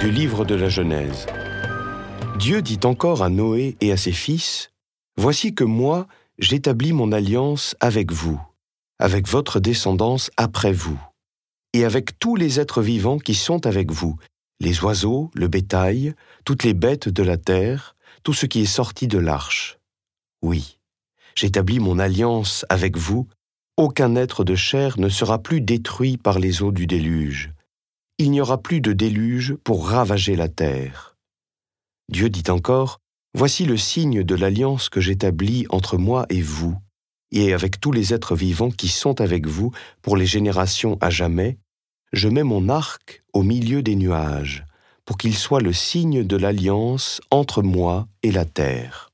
Du livre de la Genèse. Dieu dit encore à Noé et à ses fils, Voici que moi, j'établis mon alliance avec vous, avec votre descendance après vous, et avec tous les êtres vivants qui sont avec vous, les oiseaux, le bétail, toutes les bêtes de la terre, tout ce qui est sorti de l'arche. Oui, j'établis mon alliance avec vous, aucun être de chair ne sera plus détruit par les eaux du déluge. Il n'y aura plus de déluge pour ravager la terre. Dieu dit encore, Voici le signe de l'alliance que j'établis entre moi et vous, et avec tous les êtres vivants qui sont avec vous pour les générations à jamais, je mets mon arc au milieu des nuages, pour qu'il soit le signe de l'alliance entre moi et la terre.